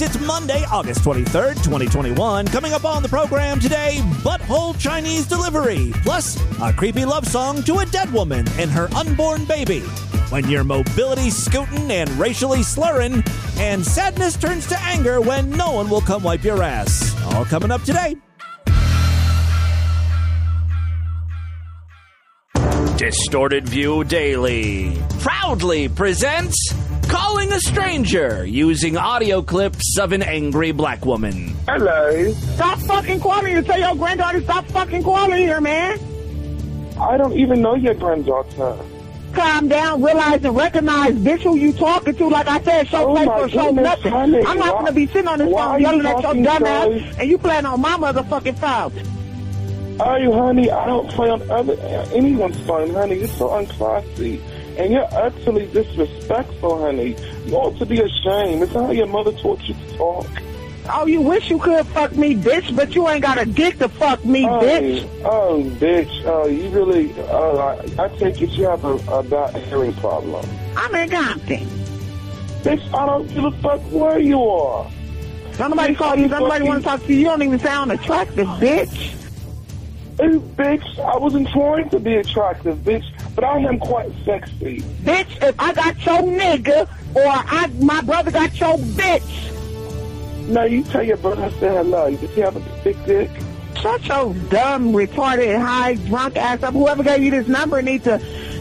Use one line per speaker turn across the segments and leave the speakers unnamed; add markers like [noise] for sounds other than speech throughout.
It's Monday, August 23rd, 2021. Coming up on the program today, Butthole Chinese Delivery, plus a creepy love song to a dead woman and her unborn baby. When your mobility scooting and racially slurring, and sadness turns to anger when no one will come wipe your ass. All coming up today. Distorted View Daily proudly presents Calling a Stranger using audio clips of an angry black woman.
Hello.
Stop fucking calling here. Tell your granddaughter stop fucking calling here, man.
I don't even know your granddaughter.
Calm down, realize and recognize, bitch, who you talking to. Like I said, show
Oh
play
my
for show
goodness,
nothing.
honey,
I'm not
why-
gonna be sitting on this
why are
phone
you
yelling at your
talking
dumbass,
so-
and you playing on my motherfucking phone.
Oh, honey, I don't play on other anyone's phone, honey. You're so unclassy. And you're utterly disrespectful, honey. You ought to be ashamed. It's how your mother taught you to talk?
Oh, you wish you could fuck me, bitch, but you ain't got a dick to fuck me,
Oh,
bitch.
oh, bitch. Oh, you really, oh, I, I take it you have a, a bad hearing problem.
I'm in Compton.
Bitch, I don't give a fuck where you are.
Don't nobody call you. Nobody want to talk to you. You don't even sound attractive, bitch.
Hey, bitch, I wasn't trying to be attractive, bitch, but I am quite sexy.
Bitch, if I got your nigga or I, my brother got your bitch,
Now, you tell your brother I said hello. Does he have a big dick?
shut your dumb, retarded, high, drunk ass up. Whoever gave you this number needs to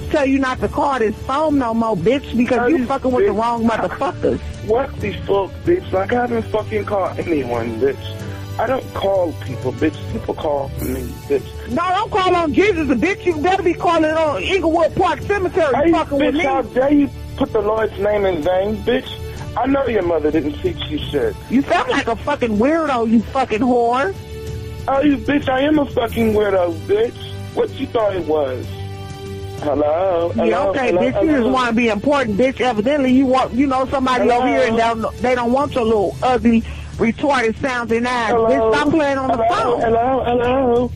tell you not to call this phone no more, bitch, because you
you
fucking with the wrong motherfuckers.
What the fuck, bitch? Like, I haven't fucking called anyone, bitch. I don't call people, bitch. People call me, bitch.
No, don't call on Jesus, a bitch. You better be calling on Inglewood Park Cemetery,
Hey,
fucking with me.
how dare you put the Lord's name in vain, bitch? I know your mother didn't teach you shit.
You sound like a fucking weirdo, you fucking whore.
Oh, you bitch, I am a fucking weirdo, bitch. What you thought it was? Hello? hello
Yeah, okay,
hello,
bitch. You just want to be important, bitch. Evidently, you want, you know, somebody
Hello?
over here and they don't, they don't want your little ugly, retarded sounding ass.
Hello?
Bitch, stop playing on the
hello,
phone.
Hello, hello.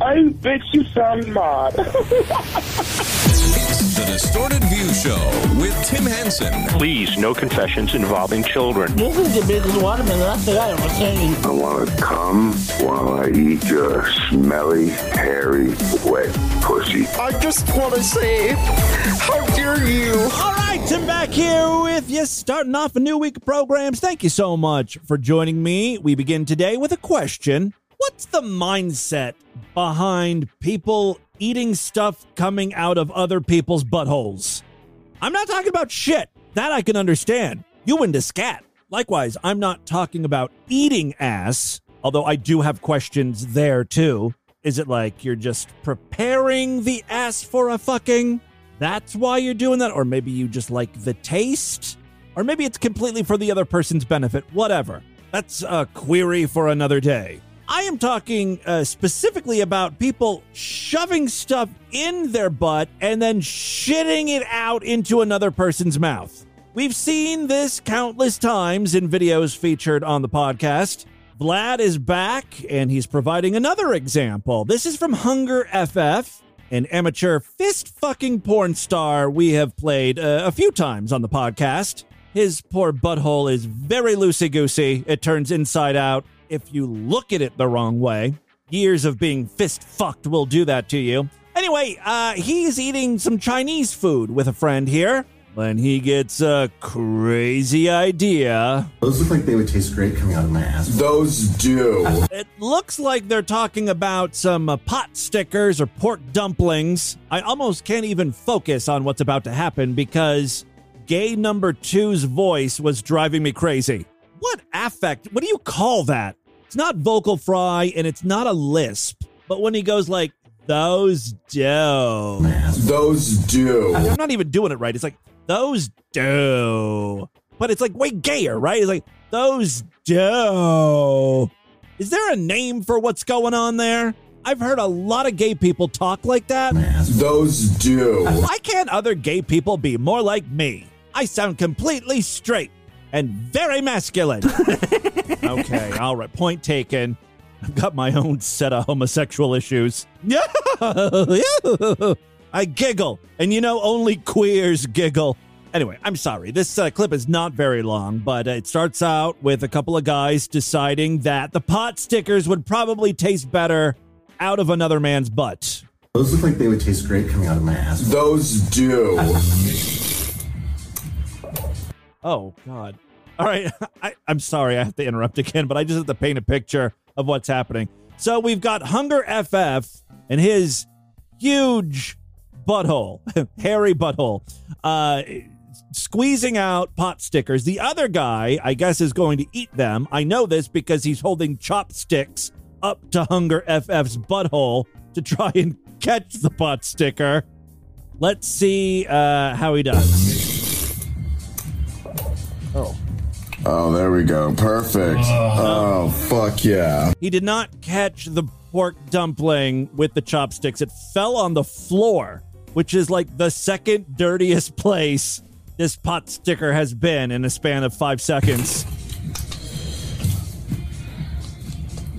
I bet you sound mad. [laughs]
It's the Distorted View Show with Tim Henson.
Please, no confessions involving children.
This is the biggest watermelon I think I ever seen.
I want to come while I eat your smelly, hairy, wet pussy.
I just want to say, how dare you?
All right, Tim back here with you, starting off a new week of programs. Thank you so much for joining me. We begin today with a question What's the mindset behind people eating stuff coming out of other people's buttholes? I'm not talking about shit. That I can understand. You into scat. Likewise, I'm not talking about eating ass, although I do have questions there too. Is it like you're just preparing the ass for a fucking? That's why you're doing that? Or maybe you just like the taste? Or maybe it's completely for the other person's benefit. Whatever. That's a query for another day. I am talking uh, specifically about people shoving stuff in their butt and then shitting it out into another person's mouth. We've seen this countless times in videos featured on the podcast. Vlad is back and he's providing another example. This is from Hunger FF, an amateur fist fucking porn star we have played uh, a few times on the podcast. His poor butthole is very loosey goosey. It turns inside out if you look at it the wrong way. Years of being fist fucked will do that to you. Anyway, uh, he's eating some Chinese food with a friend here when he gets a crazy idea.
Those look like they would taste great coming out of my ass.
Those do.
It looks like they're talking about some uh, pot stickers or pork dumplings. I almost can't even focus on what's about to happen because gay number two's voice was driving me crazy. What affect? What do you call that? It's not vocal fry and it's not a lisp. But when he goes like, those do.
Those do.
I'm not even doing it right. It's like, those do. But it's like way gayer, right? It's like, those do. Is there a name for what's going on there? I've heard a lot of gay people talk like that.
Those do.
Why can't other gay people be more like me? I sound completely straight and very masculine. [laughs] okay, all right. Point taken. I've got my own set of homosexual issues. [laughs] I giggle, and you know only queers giggle. Anyway, I'm sorry. This uh, clip is not very long, but it starts out with a couple of guys deciding that the pot stickers would probably taste better out of another man's butt.
Those look like they would taste great coming out of my ass.
Those do.
Oh, God. All right. [laughs] I, I'm sorry. I have to interrupt again, but I just have to paint a picture of what's happening. So we've got Hunger FF and his huge butthole, [laughs] hairy butthole, uh, squeezing out pot stickers. The other guy, I guess, is going to eat them. I know this because he's holding chopsticks up to Hunger FF's butthole to try and [laughs] catch the pot sticker. Let's see uh, how he does. Oh,
there we go. Perfect. Uh-huh. Oh, fuck yeah.
He did not catch the pork dumpling with the chopsticks. It fell on the floor, which is like the second dirtiest place this pot sticker has been in a span of five seconds.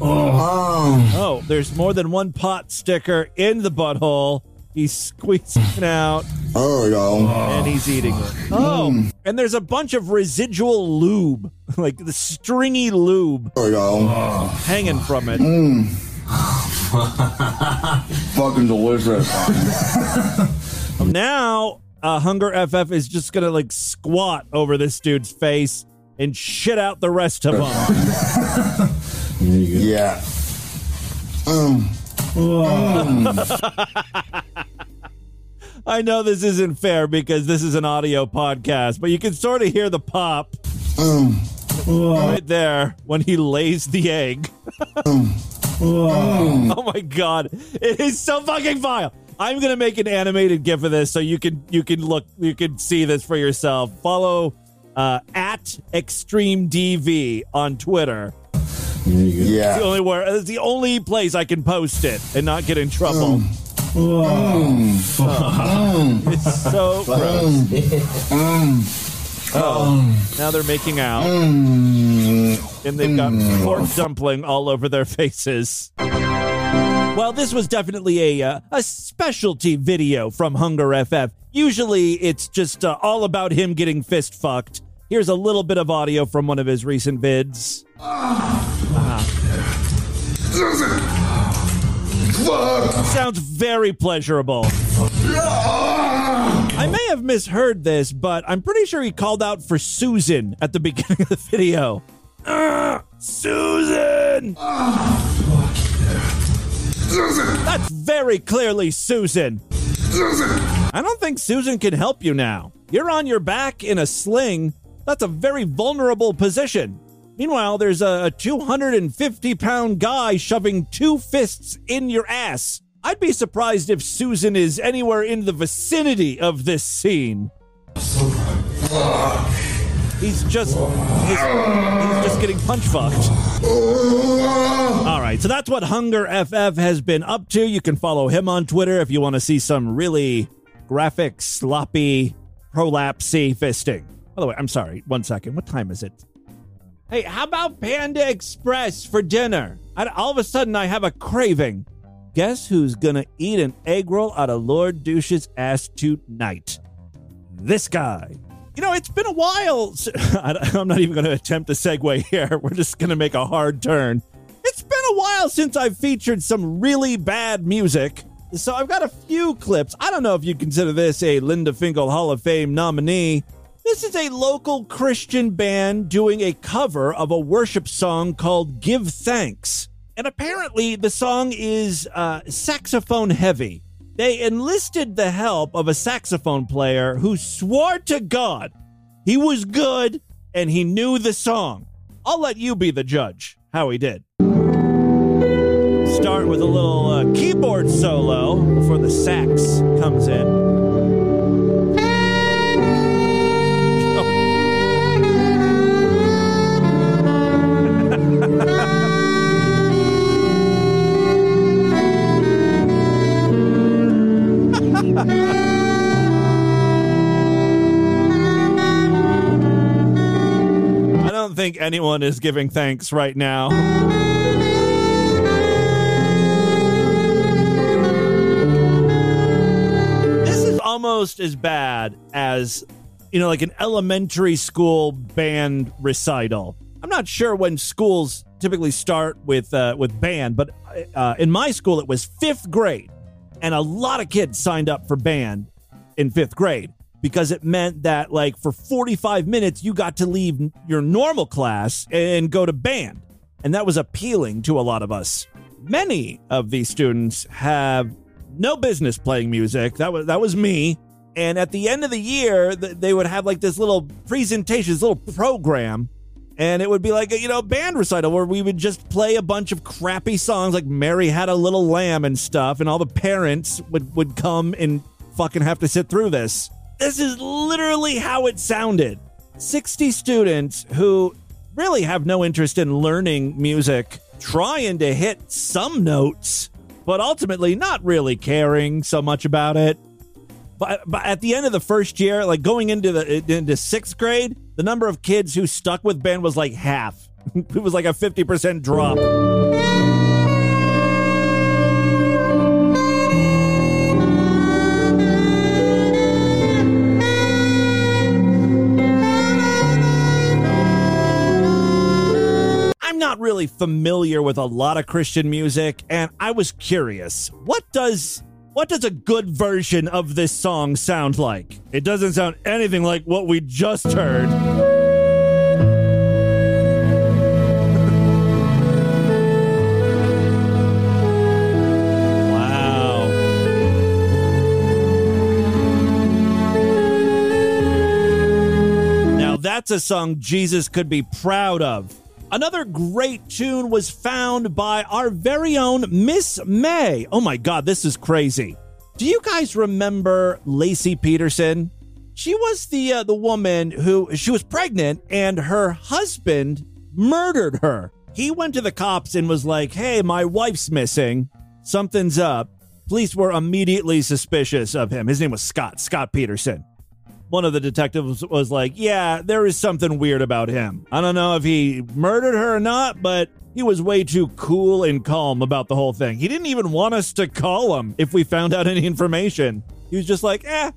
Oh.
Oh, there's more than one pot sticker in the butthole. He's squeezing it out
There we go.
and he's eating it. Oh, and there's a bunch of residual lube, [laughs] like the stringy lube
There we go.
hanging from it. [laughs]
Fucking delicious. [laughs]
Now, uh, Hunger FF is just gonna like squat over this dude's face and shit out the rest of them.
Yeah. Um, [laughs]
I know this isn't fair because this is an audio podcast, but you can sort of hear the pop right there when he lays the egg. [laughs] oh my god, it is so fucking vile. I'm gonna make an animated gif of this so you can you can look you can see this for yourself. Follow uh, at Extreme DV on Twitter. It's the
yeah.
only where it's the only place I can post it and not get in trouble. Mm. [laughs] It's so gross. Mm. Mm. Oh, now they're making out, and they've got pork dumpling all over their faces. Well, this was definitely a uh, a specialty video from Hunger FF. Usually, it's just uh, all about him getting fist fucked. Here's a little bit of audio from one of his recent vids. Ah. Sounds very pleasurable. Ah. I may have misheard this, but I'm pretty sure he called out for Susan at the [laughs] beginning of the video. Ah, Susan! Ah. That's very clearly Susan. Susan. I don't think Susan can help you now. You're on your back in a sling. That's a very vulnerable position. Meanwhile, there's a 250 pound guy shoving two fists in your ass. I'd be surprised if Susan is anywhere in the vicinity of this scene. He's just he's, he's just getting punch fucked. All right, so that's what Hunger FF has been up to. You can follow him on Twitter if you want to see some really graphic, sloppy, prolapsy fisting. By the way, I'm sorry. One second. What time is it? Hey, how about Panda Express for dinner? I, all of a sudden, I have a craving. Guess who's gonna eat an egg roll out of Lord Douche's ass tonight? This guy. You know, it's been a while. [laughs] I'm not even to attempt a segue [laughs] here. We're just to make a hard turn. It's been a while since I've featured some really bad music. So I've got a few clips. I don't know if you consider this a Linda Finkel Hall of Fame nominee. This is a local Christian band doing a cover of a worship song called Give Thanks. And apparently, the song is uh, saxophone heavy. They enlisted the help of a saxophone player who swore to God he was good and he knew the song. I'll let you be the judge how he did. Start with a little uh, keyboard solo before the sax comes in. I don't think anyone is giving thanks right now. This is almost as bad as you know, like an elementary school band recital. I'm not sure when schools typically start with uh, with band, but uh, in my school it was fifth grade, and a lot of kids signed up for band in fifth grade because it meant that like for 45 minutes you got to leave your normal class and go to band, and that was appealing to a lot of us. Many of these students have no business playing music. That was that was me. And at the end of the year, they would have like this little presentation, this little program, and it would be like a you know band recital where we would just play a bunch of crappy songs like Mary Had a Little Lamb and stuff, and all the parents would would come and fucking have to sit through this. This is literally how it sounded. 60 students who really have no interest in learning music, trying to hit some notes but ultimately not really caring so much about it. But, but at the end of the first year, like going into the into sixth grade, the number of kids who stuck with Ben was like half. [laughs] it was like a fifty percent drop. I'm not really familiar with a lot of Christian music, and I was curious. What does what does a good version of this song sound like? It doesn't sound anything like what we just heard. wow. Now that's a song Jesus could be proud of. Another great tune was found by our very own Miss May. Oh my God, this is crazy. Do you guys remember Laci Peterson? She was the uh, the woman who she was pregnant and her husband murdered her. He went to the cops and was like, "Hey, my wife's missing. Something's up." Police were immediately suspicious of him. His name was Scott, Scott Peterson one of the detectives was like, Yeah, there is something weird about him. I don't know if he murdered her or not, but he was way too cool and calm about the whole thing. He didn't even want us to call him if we found out any information. He was just like, Eh,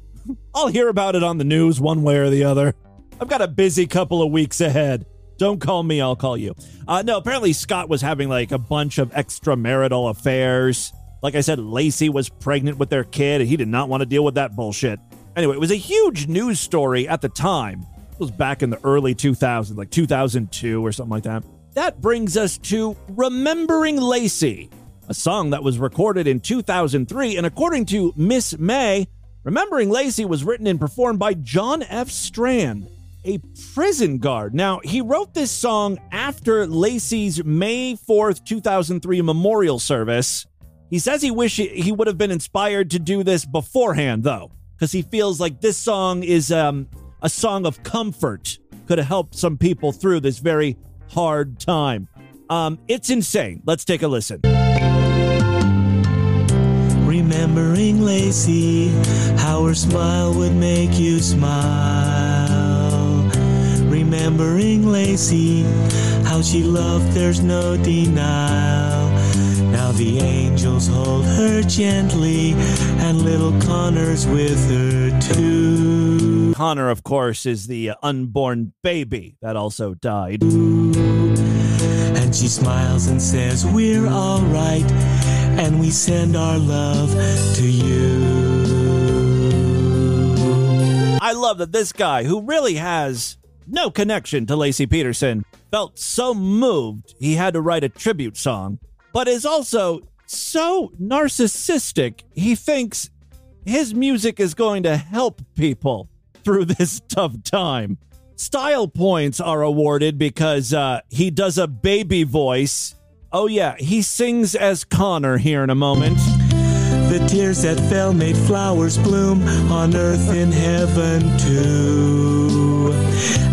I'll hear about it on the news one way or the other. I've got a busy couple of weeks ahead. Don't call me, I'll call you. Uh, no, apparently Scott was having like a bunch of extramarital affairs. Like I said, Laci was pregnant with their kid, and he did not want to deal with that bullshit. Anyway, it was a huge news story at the time. It was back in the early 2000s, like 2002 or something like that. That brings us to Remembering Laci, a song that was recorded in 2003. And according to Miss May, Remembering Laci was written and performed by John F. Strand, a prison guard. Now, he wrote this song after Laci's May 4th, 2003 memorial service. He says he wished he would have been inspired to do this beforehand, though because he feels like this song is um, a song of comfort, could have helped some people through this very hard time. Um, it's insane. Let's take a listen.
Remembering Laci, how her smile would make you smile. Remembering Laci, how she loved, there's no denial. Now the angels hold her gently, and little Connor's with her too.
Connor, of course, is the unborn baby that also died.
And she smiles and says, We're all right, and we send our love to you.
I love that this guy, who really has no connection to Laci Peterson, felt so moved he had to write a tribute song but is also so narcissistic. He thinks his music is going to help people through this [laughs] tough time. Style points are awarded because uh, he does a baby voice. Oh, yeah, he sings as Connor here in a moment.
The tears that fell made flowers bloom on earth in heaven too.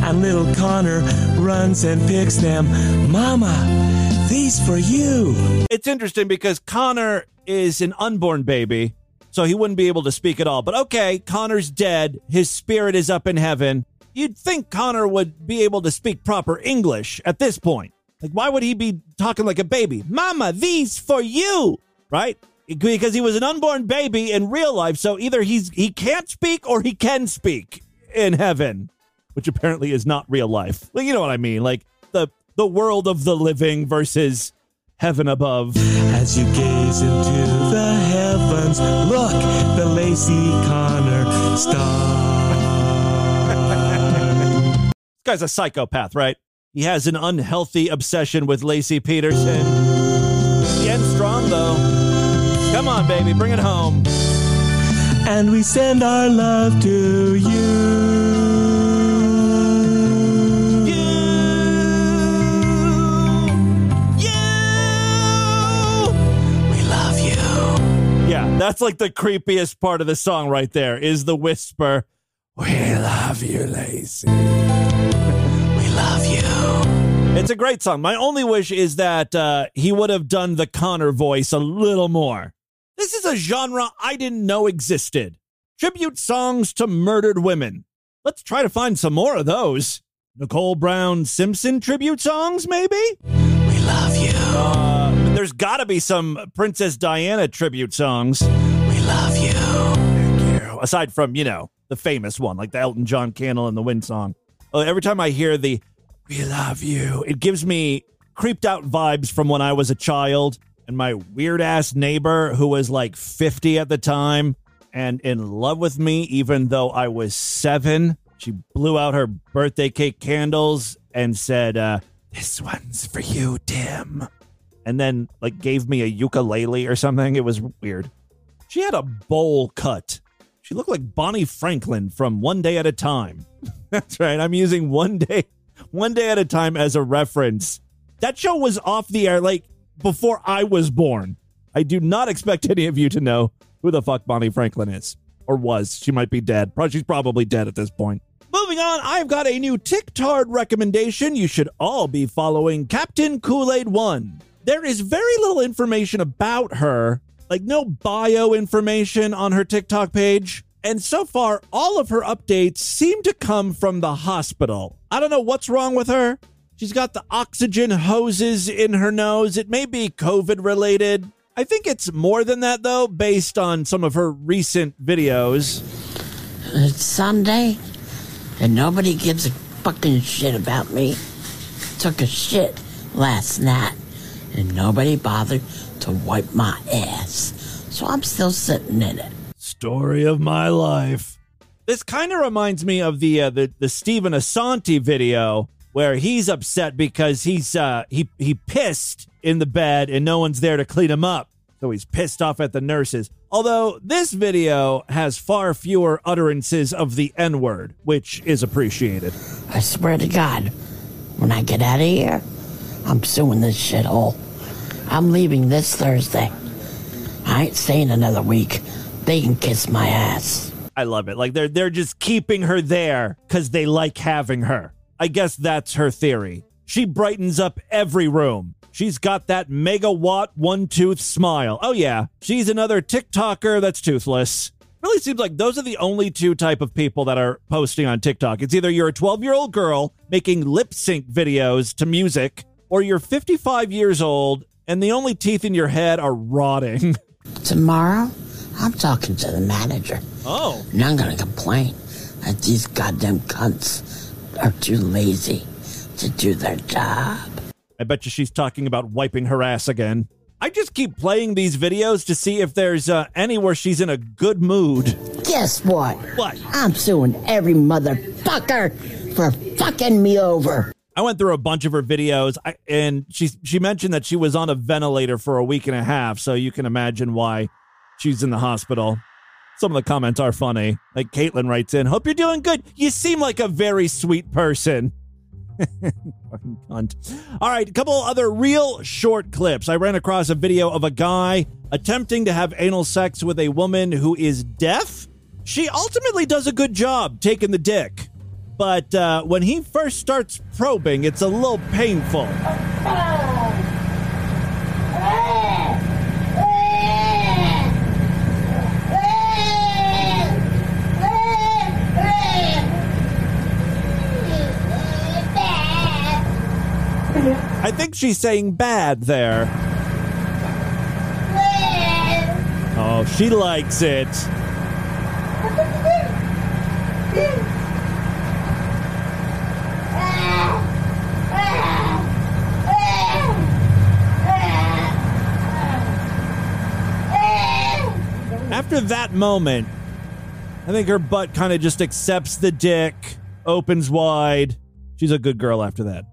And little Connor runs and picks them. Mama, these for you.
It's interesting because Connor is an unborn baby, so he wouldn't be able to speak at all. But okay, Connor's dead. His spirit is up in heaven. You'd think Connor would be able to speak proper English at this point. Like, why would he be talking like a baby? Mama, these for you, right? Because he was an unborn baby in real life. So either he's he can't speak or he can speak. in heaven, which apparently is not real life. Like, you know what I mean? Like the the world of the living versus heaven above.
As you gaze into the heavens, look, the Laci Connor star.
This guy's a psychopath, right? He has an unhealthy obsession with Laci Peterson. He ends strong, though. Come on, baby, bring it home.
And we send our love to you.
That's like the creepiest part of the song right there is the whisper. We love you, Laci. [laughs]
We love you.
It's a great song. My only wish is that uh, he would have done the Connor voice a little more. This is a genre I didn't know existed. Tribute songs to murdered women. Let's try to find some more of those. Nicole Brown Simpson tribute songs, maybe?
We love you.
Uh, there's got to be some Princess Diana tribute songs.
We love you.
Thank you. Aside from, you know, the famous one, like the Elton John Candle in the Wind song. Uh, every time I hear the We love you, it gives me creeped out vibes from when I was a child and my weird ass neighbor who was like 50 at the time and in love with me, even though I was seven. She blew out her birthday cake candles and said, uh, This one's for you, Tim. And then, like, gave me a ukulele or something. It was weird. She had a bowl cut. She looked like Bonnie Franklin from One Day at a Time. [laughs] That's right. I'm using One Day, One Day at a Time as a reference. That show was off the air like before I was born. I do not expect any of you to know who the fuck Bonnie Franklin is or was. She might be dead. She's probably dead at this point. Moving on, I've got a new TikTok recommendation. You should all be following Captain Kool Aid 1. There is very little information about her, like no bio information on her TikTok page. And so far, all of her updates seem to come from the hospital. I don't know what's wrong with her. She's got the oxygen hoses in her nose. It may be COVID related. I think it's more than that, though, based on some of her recent videos.
It's Sunday, and nobody gives a fucking shit about me. Took a shit last night, and nobody bothered to wipe my ass. So I'm still sitting in it.
Story of my life. This kind of reminds me of the uh, the the Stephen Asante video where he's upset because he's uh, he he pissed in the bed and no one's there to clean him up. So he's pissed off at the nurses. Although this video has far fewer utterances of the N word, which is appreciated.
I swear to God, when I get out of here, I'm suing this shithole. I'm leaving this Thursday. I ain't staying another week. They can kiss my ass.
I love it. Like they're they're just keeping her there because they like having her. I guess that's her theory. She brightens up every room. She's got that megawatt one tooth smile. Oh yeah, she's another TikToker that's toothless. Really seems like those are the only two type of people that are posting on TikTok. It's either you're a 12 year old girl making lip sync videos to music, or you're 55 years old and the only teeth in your head are rotting. [laughs]
Tomorrow, I'm talking to the manager.
Oh.
And I'm gonna complain that these goddamn cunts are too lazy to do their job.
I bet you she's talking about wiping her ass again. I just keep playing these videos to see if there's uh, any where she's in a good mood.
Guess what?
What?
I'm suing every motherfucker for fucking me over.
I went through a bunch of her videos, I, and she she mentioned that she was on a ventilator for a week and a half, so you can imagine why she's in the hospital. Some of the comments are funny. Like Caitlin writes in, "Hope you're doing good. You seem like a very sweet person." [laughs] Fucking cunt. All right, a couple other real short clips. I ran across a video of a guy attempting to have anal sex with a woman who is deaf. She ultimately does a good job taking the dick, but uh, when he first starts probing, it's a little painful. I think she's saying bad there. Oh, she likes it. After that moment, I think her butt kind of just accepts the dick, opens wide. She's a good girl after that.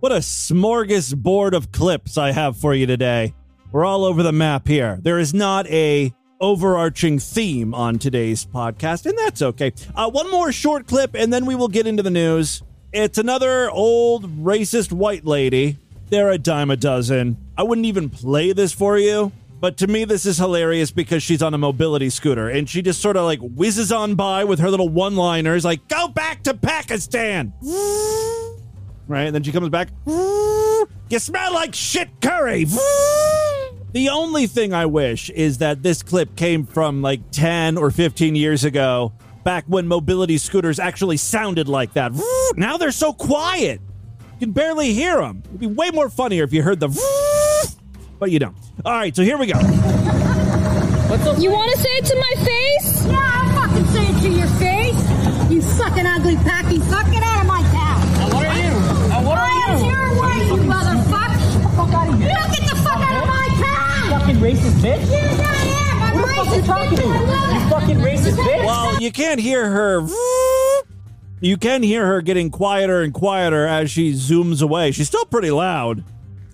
What a smorgasbord of clips I have for you today. We're all over the map here. There is not a overarching theme on today's podcast, and that's okay. Uh, one more short clip, and then we will get into the news. It's another old racist white lady. They're a dime a dozen. I wouldn't even play this for you, but to me, this is hilarious because she's on a mobility scooter and she just sort of like whizzes on by with her little one liners, like, go back to Pakistan. [laughs] Right? And then she comes back. [laughs] You smell like shit curry. [laughs] The only thing I wish is that this clip came from like 10 or 15 years ago, back when mobility scooters actually sounded like that. Now they're so quiet. You can barely hear them. It'd be way more funnier if you heard the but you don't. All right, so here we go.
You want to say it to my face?
Yeah, I'll fucking say it to your face. You fucking ugly packy. Fuck it out of my town.
Now what are you? Now what are
I am
you?
your wife, you motherfucker.
Fuck out of here.
You get the fuck out of my town.
Fucking racist bitch.
Yes, I am. I'm
What the fuck
racist.
you talking to?
and I love
You fucking racist bitch.
Well, you can't hear her. You can hear her getting quieter and quieter as she zooms away. She's still pretty loud.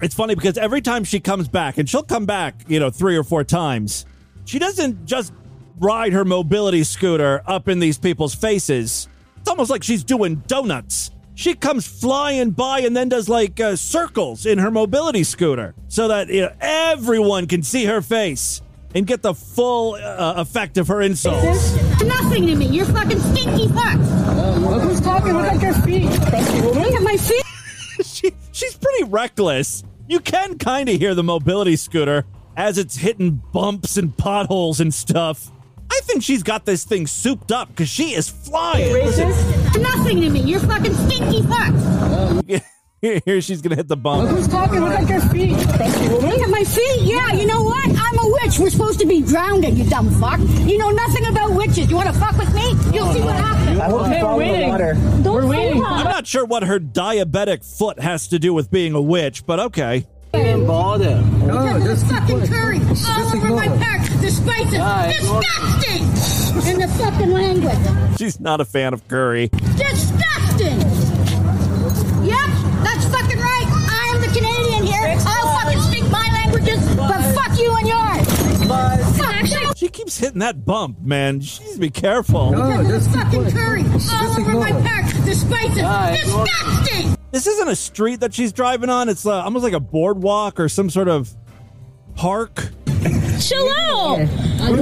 It's funny because every time she comes back, and she'll come back, you know, three or four times, she doesn't just ride her mobility scooter up in these people's faces. It's almost like she's doing donuts. She comes flying by and then does like uh, circles in her mobility scooter so that you know, everyone can see her face and get the full uh, effect of her insults.
Nothing to me. You're fucking stinky fuck.
Look who's talking. Look at your feet.
Look at my feet. [laughs]
she, she's pretty reckless. You can kind of hear the mobility scooter as it's hitting bumps and potholes and stuff. I think she's got this thing souped up because she is flying.
Racist.
Nothing to me. You're fucking stinky fuck. [laughs]
Here she's gonna hit the
Look
bump.
who's talking. Look at your feet.
Look at my feet. Yeah, you know what? I'm a witch. We're supposed to be drowned, you dumb fuck. You know nothing about witches. You want to fuck with me? You'll see what happens.
I hope you
Okay,
follow
we're
the
waiting.
water.
Don't
We're
say
waiting.
I'm not sure what her diabetic foot has to do with being a witch, but okay.
Didn't bother. No,
Look at the fucking curry all over my park. The spices.
Ignore
Disgusting. In the fucking language.
She's not a fan of curry.
Disgusting. Yep, that's fucking right. I am the Canadian here. I'll fucking speak my languages, but fuck you and yours. Fuck.
She keeps hitting that bump, man. She needs to be careful.
No,
The
just keep
fucking
going.
curry all over my
ignore
park. The spices. Disgusting.
This isn't a street that she's driving on. It's uh, almost like a boardwalk or some sort of park.
Chill out.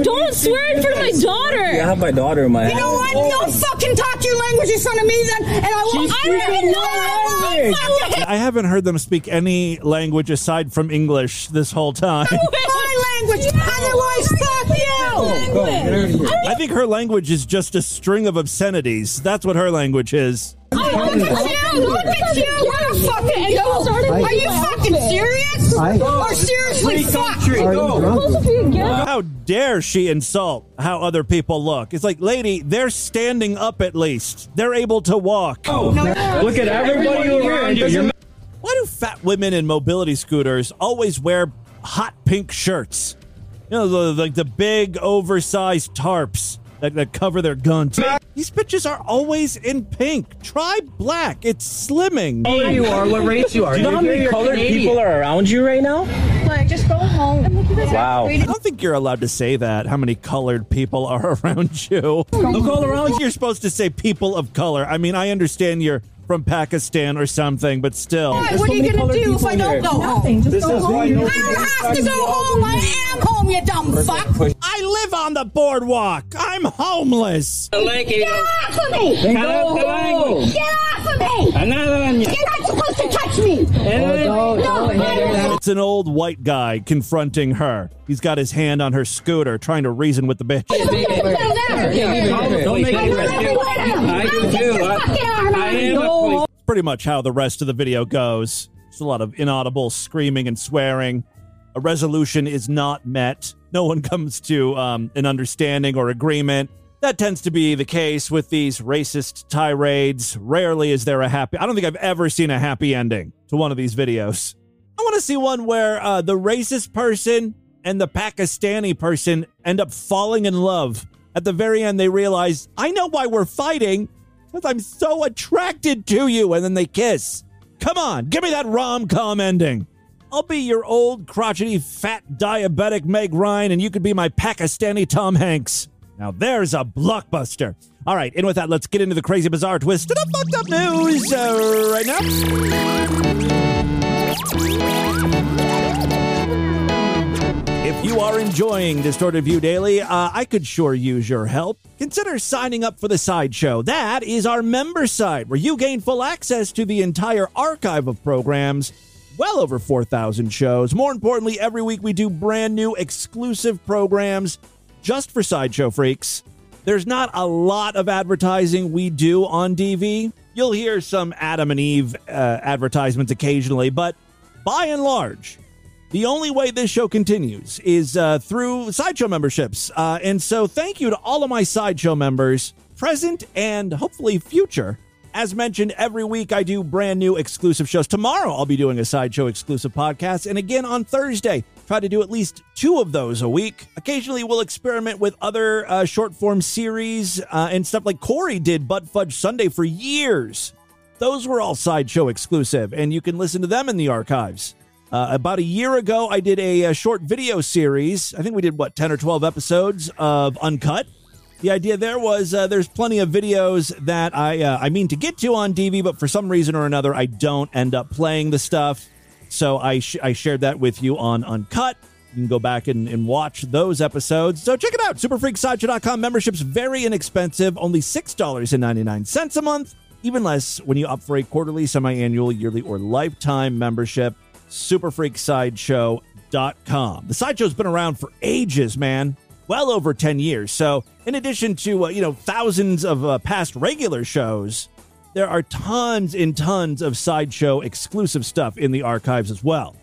Don't swear in front of my daughter.
I have my daughter in my
You know what? Don't oh. fucking talk your language in front of me then, and I won't.
She's
I don't even know
your
that
language.
I haven't heard them speak any language aside from English this whole time.
My [laughs] language. Otherwise, fuck you.
Go, get out of here.
I think her language is just a string of obscenities. That's what her language is.
Oh, look at you! Look at you! What a fucking go! Are you fucking serious? Or oh, oh, seriously
Free
fuck?
country. Go.
How dare she insult how other people look? It's like, lady, they're standing up at least. They're able to walk.
Oh, Look at everybody around you. You're
Why do fat women in mobility scooters always wear hot pink shirts? You know, the, like the big oversized tarps that, that cover their guns. These bitches are always in pink. Try black. It's slimming.
Who you are, what race you are. Do you know how many colored people are around you right now?
Like, just go home.
Wow.
I don't think you're allowed to say that. How many colored people are [laughs] around you?
Look all around you.
You're supposed to say people of color. I mean, I understand you're from Pakistan or something, but still.
What are you gonna do if I don't
here.
go home?
This is why
I don't have to go home. I am home, you dumb fuck.
I live on the boardwalk. I'm homeless.
Get off of me!
Get off
Get off of me!
Another one.
You're not supposed to touch me! Oh, no, I
It's an old white guy confronting her. He's got his hand on her scooter, trying to reason with the bitch.
Don't make it I do too. I, I am a police.
Pretty much how the rest of the video goes. It's a lot of inaudible screaming and swearing. A resolution is not met. No one [laughs] comes to um, an understanding or agreement. That tends to be the case with these racist tirades. Rarely is there a happy. I don't think I've ever seen a happy ending to one of these videos. I want to see one where uh, the racist person and the Pakistani person end up falling in love. At the very end, they realize, I know why we're fighting because I'm so attracted to you. And then they kiss. Come on, give me that rom com ending. I'll be your old, crotchety, fat, diabetic Meg Ryan, and you could be my Pakistani Tom Hanks. Now there's a blockbuster. All right, and with that, let's get into the crazy, bizarre twist the fucked up news uh, right now. You are enjoying Distorted View Daily, uh, I could sure use your help. Consider signing up for the Sideshow. That is our member site, where you gain full access to the entire archive of programs well over 4,000 shows. More importantly, every week we do brand new exclusive programs just for Sideshow Freaks. There's not a lot of advertising we do on DV. You'll hear some Adam and Eve uh, advertisements occasionally, but by and large, the only way this show continues is uh, through Sideshow memberships. Uh, and so, thank you to all of my Sideshow members, present and hopefully future. As mentioned, every week I do brand new exclusive shows. Tomorrow I'll be doing a Sideshow exclusive podcast. And again on Thursday, try to do at least two of those a week. Occasionally we'll experiment with other uh, short form series uh, and stuff like Corey did Butt Fudge Sunday for years. Those were all Sideshow exclusive, and you can listen to them in the archives. Uh, about a year ago, I did a, a short video series. I think we did, what, 10 or 12 episodes of Uncut the idea there was uh, there's plenty of videos that I uh, I mean to get to on DV, but for some reason or another I don't end up playing the stuff. So I sh- I shared that with you on Uncut. You can go back and, and watch those episodes. So check it out. Superfreaksideshow.com membership's very inexpensive, only $6.99 a month. Even less when you opt for a quarterly, semi-annual, yearly, or lifetime membership. Superfreaksideshow.com. The sideshow's been around for ages, man well over 10 years. So, in addition to, uh, you know, thousands of uh, past regular shows, there are tons and tons of sideshow exclusive stuff in the archives as well.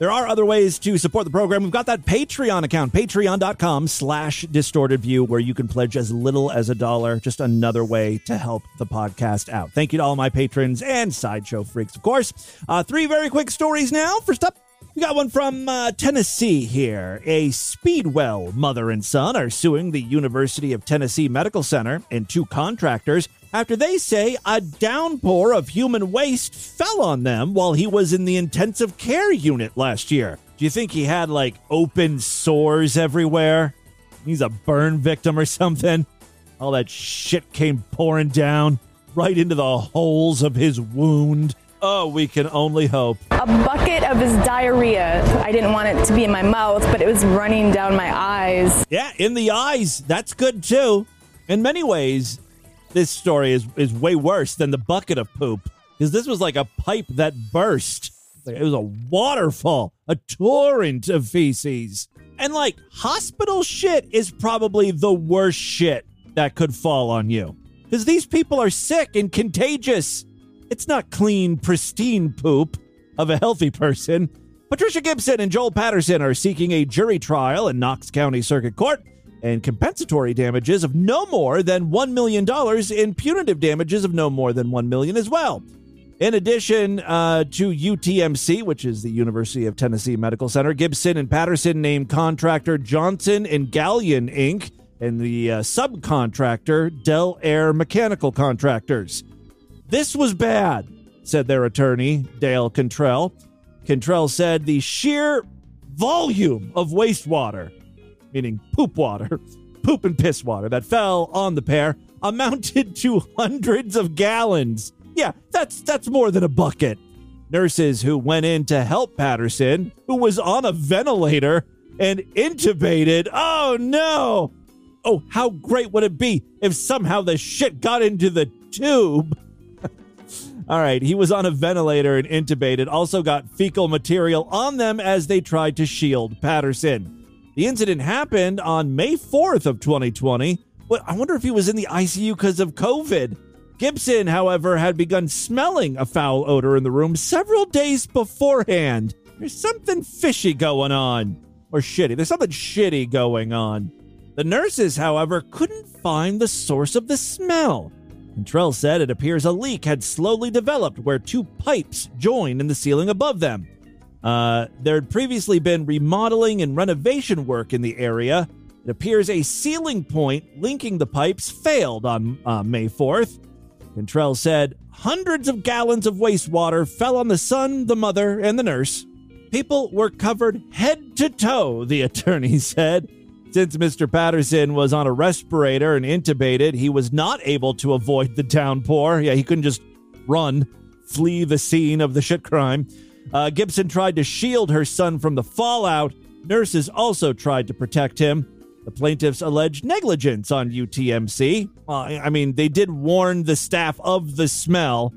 There are other ways to support the program. We've got that Patreon account, patreon.com slash distorted view, where you can pledge as little as a dollar. Just another way to help the podcast out. Thank you to all my patrons and sideshow freaks, of course. Uh, three very quick stories now. First up, we got one from uh, Tennessee here. A Speedwell mother and son are suing the University of Tennessee Medical Center and two contractors after they say a downpour of human waste fell on them while he was in the intensive care unit last year. Do you think he had like open sores everywhere? He's a burn victim or something? All that shit came pouring down right into the holes of his wound. Oh, we can only hope.
A bucket of his diarrhea. I didn't want it to be in my mouth, but it was running down my eyes.
Yeah, in the eyes. That's good too. In many ways, this story is, is way worse than the bucket of poop. Because this was like a pipe that burst. It was a waterfall, a torrent of feces. And like, hospital shit is probably the worst shit that could fall on you. Because these people are sick and contagious. It's not clean, pristine poop of a healthy person. Patricia Gibson and Joel Patterson are seeking a jury trial in Knox County Circuit Court and compensatory damages of no more than $1 million in punitive damages of no more than 1 million as well. In addition uh, to UTMC, which is the University of Tennessee Medical Center, Gibson and Patterson named contractor Johnson and Galyon Inc. and the uh, subcontractor Del Air Mechanical Contractors. This was bad, said their attorney, Dale Cantrell. Cantrell said the sheer volume of wastewater, meaning poop water, [laughs] poop and piss water, that fell on the pair amounted [laughs] to hundreds of gallons. Yeah, that's that's more than a bucket. Nurses who went in to help Patterson, who was on a ventilator and intubated. Oh no! Oh, how great would it be if somehow the shit got into the tube? [laughs] All right, he was on a ventilator and intubated, also got fecal material on them as they tried to shield Patterson. The incident happened on May 4th of 2020. But I wonder if he was in the ICU because of COVID. Gibson, however, had begun smelling a foul odor in the room several days beforehand. There's something fishy going on. Or shitty. There's something shitty going on. The nurses, however, couldn't find the source of the smell. Cantrell said it appears a leak had slowly developed where two pipes join in the ceiling above them. Uh, there had previously been remodeling and renovation work in the area. It appears a sealing point linking the pipes failed on uh, May 4th. Cantrell said hundreds of gallons of wastewater fell on the son, the mother, and the nurse. People were covered head to toe, the [laughs] attorney said. Since Mr. Patterson was on a respirator and intubated, he was not able to avoid the downpour. Yeah, he couldn't just run, flee the scene of the shit crime. Uh, Gibson tried to shield her son from the fallout. Nurses also tried to protect him. The plaintiffs alleged negligence on UTMC. Uh, I mean, they did warn the staff of the smell.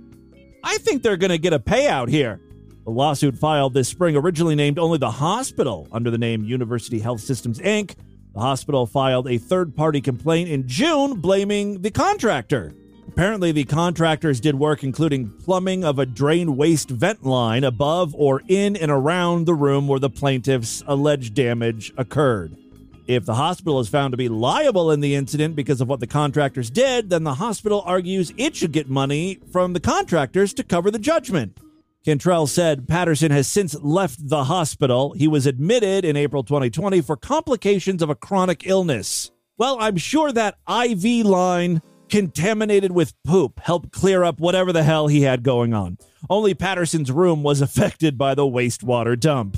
I think they're going to get a payout here. The lawsuit filed this spring originally named only the hospital under the name University Health Systems Inc. The hospital filed a third party complaint in June blaming the contractor. Apparently, the contractors did work including plumbing of a drain waste vent line above or in and around the room where the plaintiff's alleged damage occurred. If the hospital is found to be liable in the incident because of what the contractors did, then the hospital argues it should get money from the contractors to cover the judgment. Cantrell said Patterson has since left the hospital. He was admitted in April 2020 for complications of a chronic illness. Well, I'm sure that IV line contaminated with poop helped clear up whatever the hell he had going on. Only Patterson's room was affected by the wastewater dump.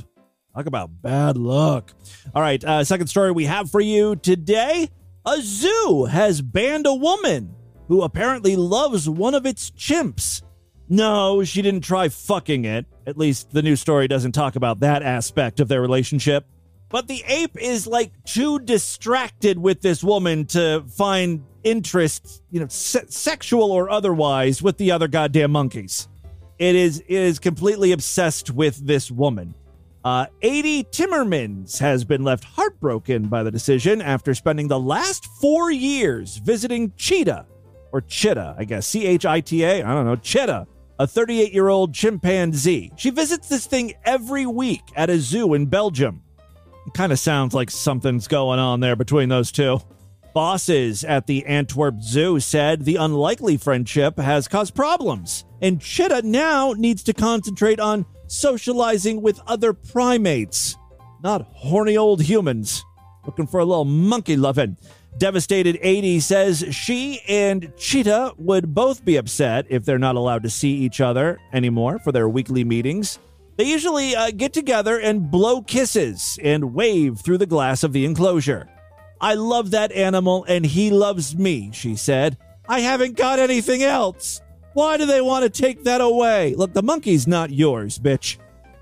Talk about bad luck. All right, uh, second story we have for you today. A zoo has banned a woman who apparently loves one of its chimps. No, she didn't try fucking it. At least the new story doesn't talk about that aspect of their relationship. But the ape is like too distracted with this woman to find interest, you know, se- sexual or otherwise, with the other goddamn monkeys. It is it is completely obsessed with this woman. Uh, Adie Timmermans has been left heartbroken by the decision after spending the last four years visiting Cheetah, or Chita, I guess, C H I T A, I don't know, Chita, a 38 year old chimpanzee. She visits this thing every week at a zoo in Belgium. Kind of sounds like something's going on there between those two. Bosses at the Antwerp Zoo said the unlikely friendship has caused problems, and Chita now needs to concentrate on socializing with other primates, not horny old humans looking for a little monkey loving. Devastated Adie says she and Cheetah would both be upset if they're not allowed to see each other anymore for their weekly meetings. They usually uh, get together and blow kisses and wave through the glass of the enclosure. I love that animal and he loves me, she said. I haven't got anything else. Why do they want to take that away? Look, the monkey's not yours, bitch.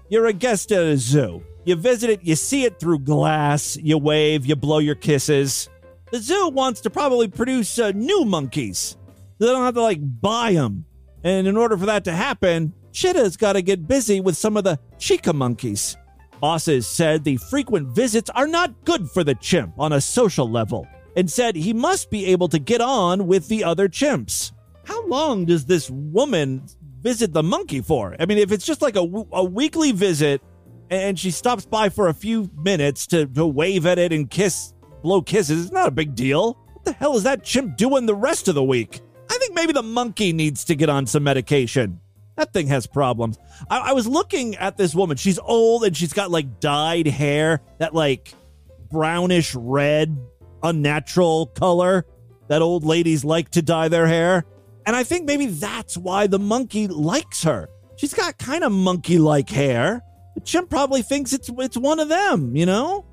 You're a guest at a zoo. You visit it, you see it through glass, you wave, you blow your kisses. The zoo wants to probably produce uh, new monkeys. They don't have to like buy them. And in order for that to happen, Cheetah's got to get busy with some of the Chica monkeys. Bosses said the frequent visits are not good for the chimp on a social level and said he must be able to get on with the other chimps. How long does this woman visit the monkey for? I mean, if it's just like a, a weekly visit and she stops by for a few minutes to, to wave at it and kiss, blow kisses, it's not a big deal. What the hell is that chimp doing the rest of the week? I think maybe the monkey needs to get on some medication. That thing has problems. I, I was looking at this woman. She's old and she's got like dyed hair, that like brownish red, unnatural color that old ladies like to dye their hair. And I think maybe that's why the monkey likes her. She's got kind of monkey like hair. The chimp probably thinks it's it's one of them, you know?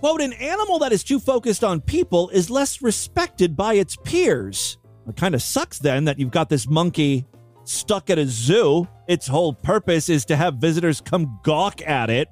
Quote, an animal that is too focused on people is less respected by its peers. It kind of sucks then that you've got this monkey stuck at a zoo. Its whole purpose is to have visitors come gawk at it.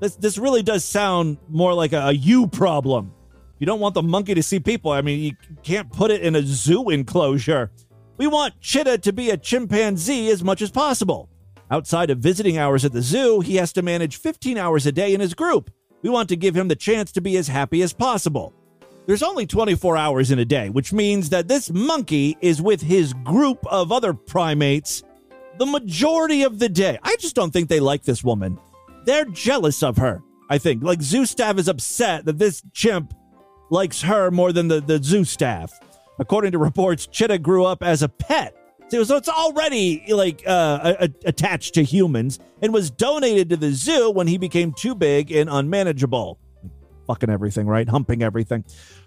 This this really does sound more like a, a you problem. You don't want the monkey to see people. I mean, you can't put it in a zoo enclosure. We want Chita to be a chimpanzee as much as possible. Outside of visiting hours at the zoo, he has to manage 15 hours a day in his group. We want to give him the chance to be as happy as possible. There's only 24 hours in a day, which means that this monkey is with his group of other primates the majority of the day. I just don't think they like this woman. They're jealous of her, I think. Like, zoo staff is upset that this chimp likes her more than the, the zoo staff. According to reports, Chita grew up as a pet So, it's already like uh, attached to humans and was donated to the zoo when he became too big and unmanageable. Fucking everything, right? Humping everything.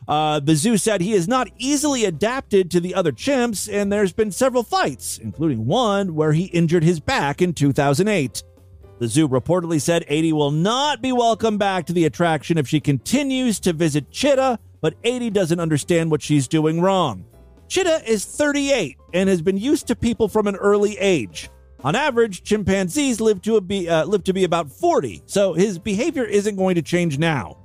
Uh, the zoo said he is not easily adapted to the other chimps, and there's been several fights, including one where he injured his back in 2008. The zoo reportedly said Adie will not be welcome back to the attraction if she continues to visit Chita, but Adie doesn't understand what she's doing wrong. Chita is 38 and has been used to people from an early age. On average, chimpanzees live to be uh, live to be about 40, so his behavior isn't going to change now.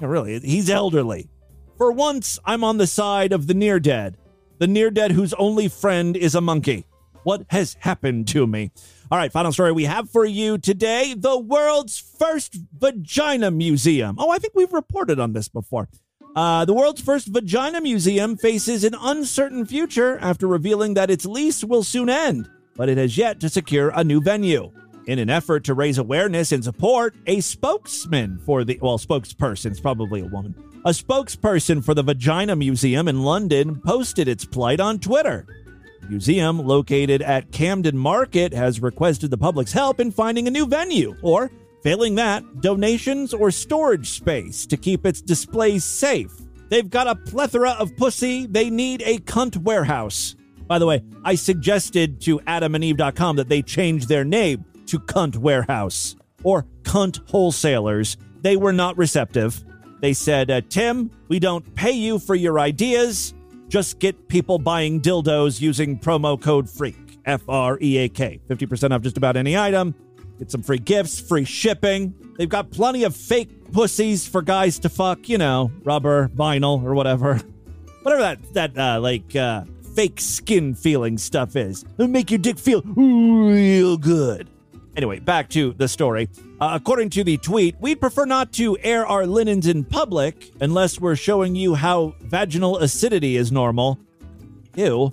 No, really, he's elderly. For once, I'm on the side of the near dead, the near dead whose only friend is a monkey. What has happened to me? All right, final story we have for you today the world's first vagina museum. Oh, I think we've reported on this before. Uh, the world's first vagina museum faces an uncertain future after revealing that its lease will soon end, but it has yet to secure a new venue. In an effort to raise awareness and support, a spokesman for the, well, spokesperson, probably a woman, a spokesperson for the Vagina Museum in London posted its plight on Twitter. The museum, located at Camden Market, has requested the public's help in finding a new venue, or, failing that, donations or storage space to keep its displays safe. They've got a plethora of pussy, they need a cunt warehouse. By the way, I suggested to adamandeve.com that they change their name to Cunt Warehouse or Cunt Wholesalers. They were not receptive. They said, uh, Tim, we don't pay you for your ideas. Just get people buying dildos using promo code FREAK, F R E A K. 50% off just about any item. Get some free gifts, free shipping. They've got plenty of fake pussies for guys to fuck, you know, rubber, vinyl, or whatever. [laughs] Whatever that, that uh, like, uh, fake skin feeling stuff is. It'll make your dick feel real good. Anyway, back to the story. Uh, according to the tweet, we'd prefer not to air our linens in public unless we're showing you how vaginal acidity is normal. Ew.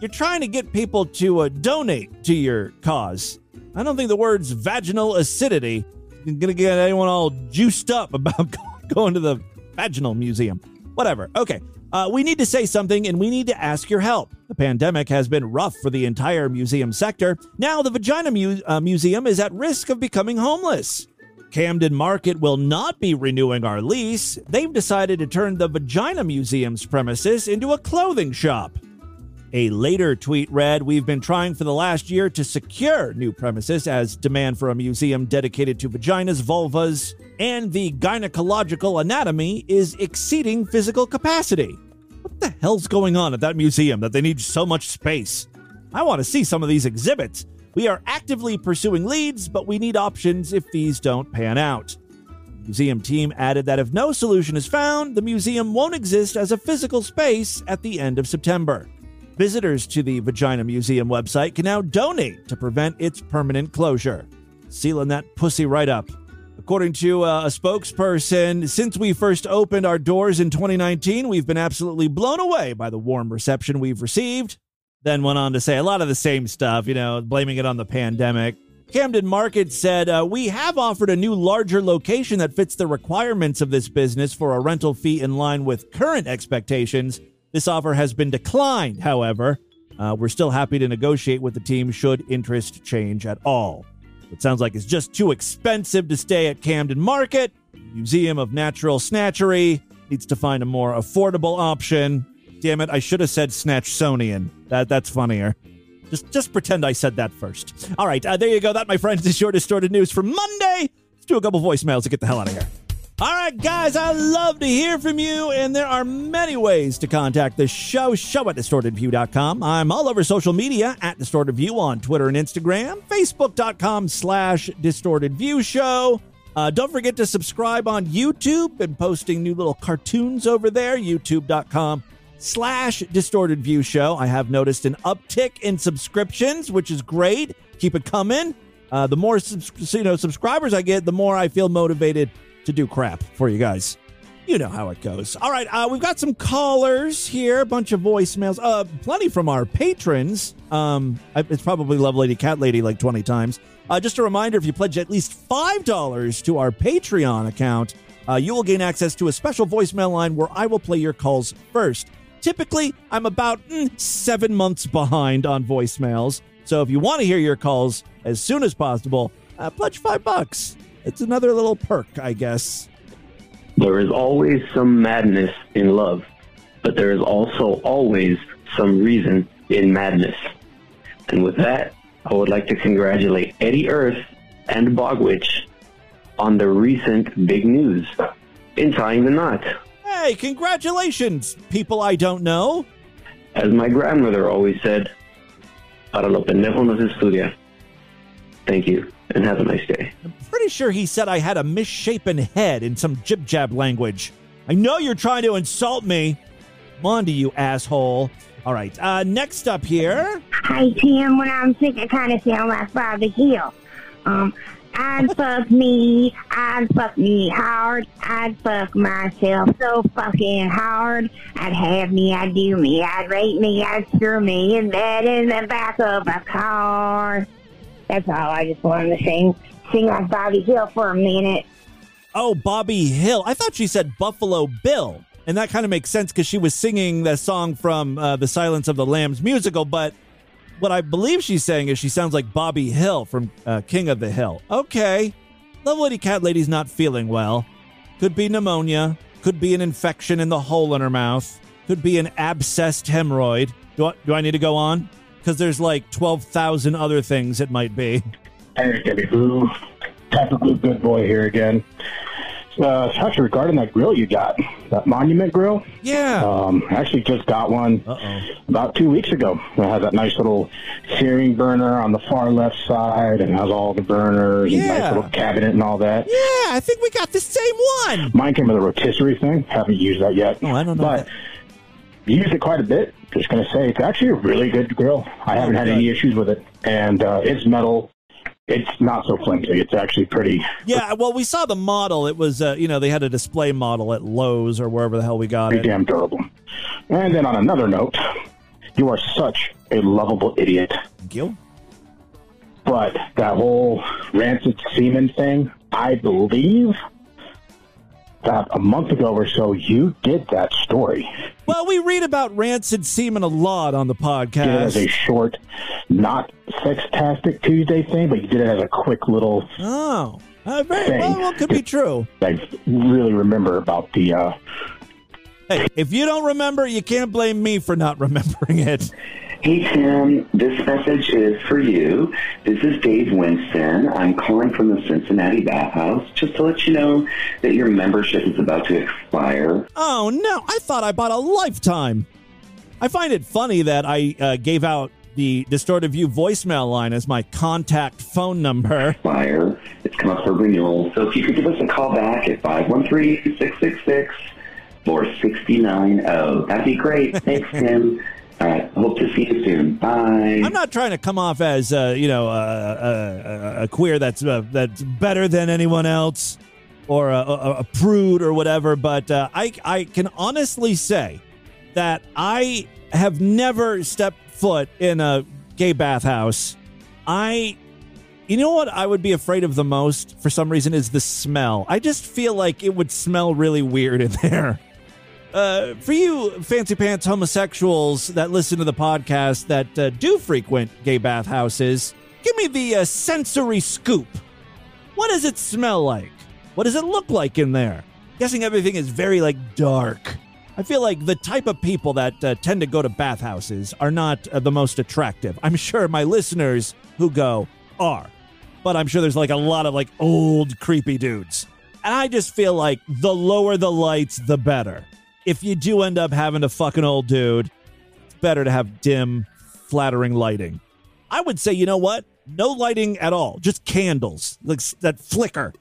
You're trying to get people to uh, donate to your cause. I don't think the words vaginal acidity going to get anyone all juiced up [laughs] about [laughs] going to the vaginal museum. Whatever. Okay. Uh, we need to say something and we need to ask your help. The pandemic has been rough for the entire museum sector. Now, the Vagina Mu- uh, Museum is at risk of becoming homeless. Camden Market will not be renewing our lease. They've decided to turn the Vagina Museum's premises into a clothing shop. A later tweet read We've been trying for the last year to secure new premises as demand for a museum dedicated to vaginas, vulvas, and the gynecological anatomy is exceeding physical capacity. What the hell's going on at that museum that they need so much space? I want to see some of these exhibits. We are actively pursuing leads, but we need options if these don't pan out. The museum team added that if no solution is found, the museum won't exist as a physical space at the end of September. Visitors to the Vagina Museum website can now donate to prevent its permanent closure. Sealing that pussy right up. According to uh, a spokesperson, since we first opened our doors in 2019, we've been absolutely blown away by the warm reception we've received. Then went on to say a lot of the same stuff, you know, blaming it on the pandemic. Camden Market said, uh, We have offered a new, larger location that fits the requirements of this business for a rental fee in line with current expectations. This offer has been declined, however. Uh, we're still happy to negotiate with the team should interest change at all. It sounds like it's just too expensive to stay at Camden Market. Museum of Natural Snatchery needs to find a more affordable option. Damn it, I should have said Snatchsonian. That that's funnier. Just just pretend I said that first. All right, uh, there you go. That, my friends, is your distorted news for Monday. Let's do a couple voicemails to get the hell out of here. All right, guys, I love to hear from you, and there are many ways to contact the show. Show at distortedview.com. I'm all over social media at distortedview on Twitter and Instagram, facebook.com slash distortedviewshow. Uh, don't forget to subscribe on YouTube. Been posting new little cartoons over there, youtube.com slash distorted view show. I have noticed an uptick in subscriptions, which is great. Keep it coming. Uh, the more you know subscribers I get, the more I feel motivated to do crap for you guys. You know how it goes. All right, uh, we've got some callers here, a bunch of voicemails, uh, plenty from our patrons. Um, it's probably Love Lady Cat Lady like 20 times. Uh, just a reminder if you pledge at least $5 to our Patreon account, uh, you will gain access to a special voicemail line where I will play your calls first. typically, I'm about mm, seven months behind on voicemails. So if you want to hear your calls as soon as possible, uh, pledge five bucks. It's another little perk, I guess.
There is always some madness in love, but there is also always some reason in madness. And with that, I would like to congratulate Eddie Earth and Bogwitch on the recent big news in tying the knot.
Hey, congratulations, people I don't know.
As my grandmother always said, para lo pendejo no se estudia. Thank you, and have a nice day.
I'm pretty sure he said I had a misshapen head in some jib jab language. I know you're trying to insult me. Come on to you, asshole. All right, uh, next up here.
Hi, Tim. When I'm sick, I kind of sound like Bobby Hill. Um, I'd fuck me. I'd fuck me hard. I'd fuck myself so fucking hard. I'd have me. I'd do me. I'd rape me. I'd screw me in bed in the back of a car. That's all. I just wanted to sing, sing like Bobby Hill for a minute.
Oh, Bobby Hill. I thought she said Buffalo Bill. And that kind of makes sense because she was singing the song from uh, the Silence of the Lambs musical. But what I believe she's saying is she sounds like Bobby Hill from uh, King of the Hill. Okay. Love Lady Cat Lady's not feeling well. Could be pneumonia. Could be an infection in the hole in her mouth. Could be an abscessed hemorrhoid. Do I, do I need to go on? Because there's like 12,000 other things it might be.
Hey, Debbie Boo. Technical good boy here again. Uh, actually regarding that grill you got, that monument grill.
Yeah.
Um, I actually just got one
Uh-oh.
about two weeks ago. It has that nice little searing burner on the far left side and has all the burners and
Yeah.
nice little cabinet and all that.
Yeah, I think we got the same one.
Mine came with a rotisserie thing. Haven't used that yet.
Oh, I don't know.
But used it quite a bit. Just going to say it's actually a really good grill. I haven't had any issues with it, and uh, it's metal. It's not so flimsy. It's actually pretty.
Yeah, well, we saw the model. It was, uh, you know, they had a display model at Lowe's or wherever the hell we got
pretty
it.
damn durable. And then on another note, you are such a lovable idiot.
You.
But that whole rancid semen thing, I believe that a month ago or so you did that story.
Well, we read about rancid semen a lot on the podcast.
Did it as a short, not sextastic Tuesday thing, but you did it as a quick little
Oh, uh, very
thing.
well, well, could be true.
I really remember about the uh,
Hey, if you don't remember, you can't blame me for not [laughs] remembering it.
Hey Tim, this message is for you. This is Dave Winston. I'm calling from the Cincinnati Bathhouse just to let you know that your membership is about to expire.
Oh no, I thought I bought a lifetime. I find it funny that I uh, gave out the Distorted View voicemail line as my contact phone number.
Expire. It's come up for renewal. So if you could give us a call back at 513-666-4690, oh, that'd be great. Thanks, Tim. [laughs] All right, hope to see you soon. Bye.
I'm not trying to come off as uh, you know uh, a, a, a queer that's uh, that's better than anyone else or a, a, a prude or whatever, but uh, I I can honestly say that I have never stepped foot in a gay bathhouse. I you know what I would be afraid of the most for some reason is the smell. I just feel like it would smell really weird in [laughs] there. Uh, for you fancy pants homosexuals that listen to the podcast that uh, do frequent gay bathhouses, give me the uh, sensory scoop. What does it smell like? What does it look like in there? Guessing everything is very like dark. I feel like the type of people that uh, tend to go to bathhouses are not uh, the most attractive. I'm sure my listeners who go are, but I'm sure there's like a lot of like old creepy dudes. And I just feel like the lower the lights, the better. If you do end up having to fuck an old dude, it's better to have dim, flattering lighting. I would say, you know what? No lighting at all, just candles, like that flicker.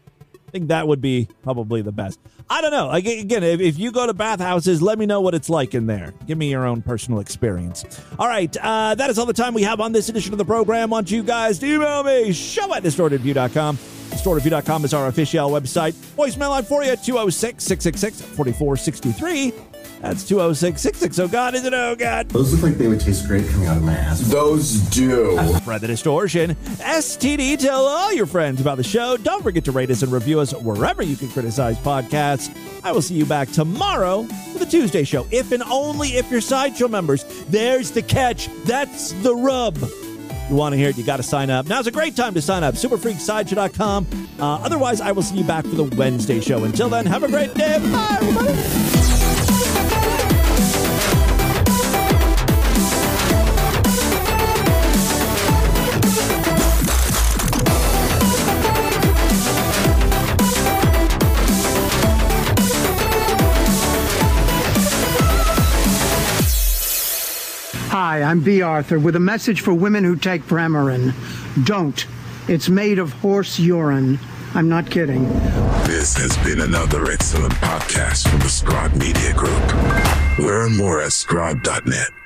I think that would be probably the best. I don't know. Again, if, if you go to bathhouses, let me know what it's like in there. Give me your own personal experience. All right, uh, that is all the time we have on this edition of the program. Want you guys to email me, show at distortedview.com. Distortedview.com is our official website. Voicemail line for you, 206 666 4463. That's 206 660 Oh God, is it oh God?
Those look like they would taste great coming out of my ass.
Those do.
Spread the distortion. STD, tell all your friends about the show. Don't forget to rate us and review us wherever you can criticize podcasts. I will see you back tomorrow for the Tuesday show, if and only if you're Sideshow members. There's the catch. That's the rub. You want to hear it, you got to sign up. Now's a great time to sign up. Superfreaksideshow.com. Uh, otherwise, I will see you back for the Wednesday show. Until then, have a great day. Bye, everybody.
Hi, I'm Bea Arthur with a message for women who take Premarin. Don't. It's made of horse urine. I'm not kidding.
This has been another excellent podcast from the Scribe Media Group. Learn more at scribe.net.